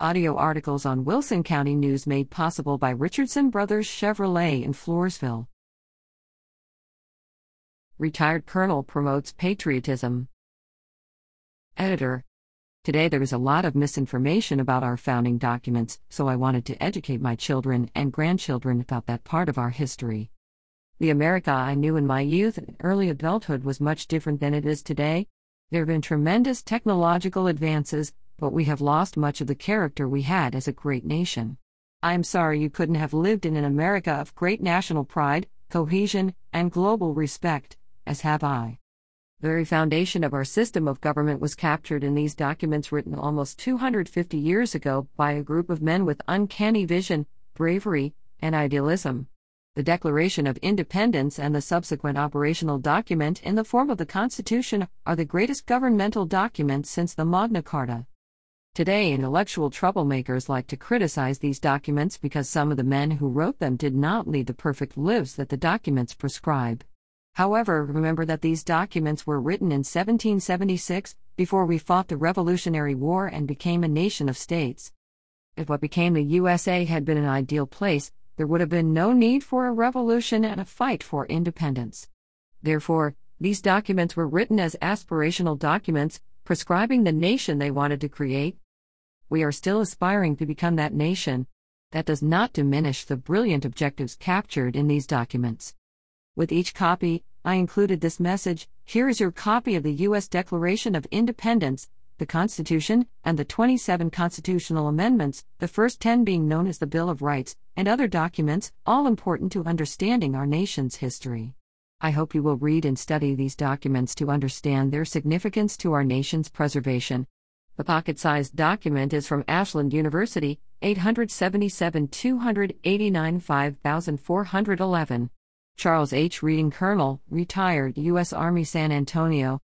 Audio articles on Wilson County News made possible by Richardson Brothers Chevrolet in Floresville. Retired Colonel promotes patriotism. Editor Today there is a lot of misinformation about our founding documents, so I wanted to educate my children and grandchildren about that part of our history. The America I knew in my youth and early adulthood was much different than it is today. There have been tremendous technological advances, but we have lost much of the character we had as a great nation. I am sorry you couldn't have lived in an America of great national pride, cohesion, and global respect, as have I. The very foundation of our system of government was captured in these documents written almost 250 years ago by a group of men with uncanny vision, bravery, and idealism. The Declaration of Independence and the subsequent operational document in the form of the Constitution are the greatest governmental documents since the Magna Carta. Today, intellectual troublemakers like to criticize these documents because some of the men who wrote them did not lead the perfect lives that the documents prescribe. However, remember that these documents were written in 1776, before we fought the Revolutionary War and became a nation of states. If what became the USA had been an ideal place, there would have been no need for a revolution and a fight for independence. Therefore, these documents were written as aspirational documents, prescribing the nation they wanted to create. We are still aspiring to become that nation. That does not diminish the brilliant objectives captured in these documents. With each copy, I included this message Here is your copy of the U.S. Declaration of Independence, the Constitution, and the 27 constitutional amendments, the first 10 being known as the Bill of Rights, and other documents, all important to understanding our nation's history. I hope you will read and study these documents to understand their significance to our nation's preservation. The pocket sized document is from Ashland University, 877 289 5411. Charles H. Reading Colonel, retired U.S. Army San Antonio,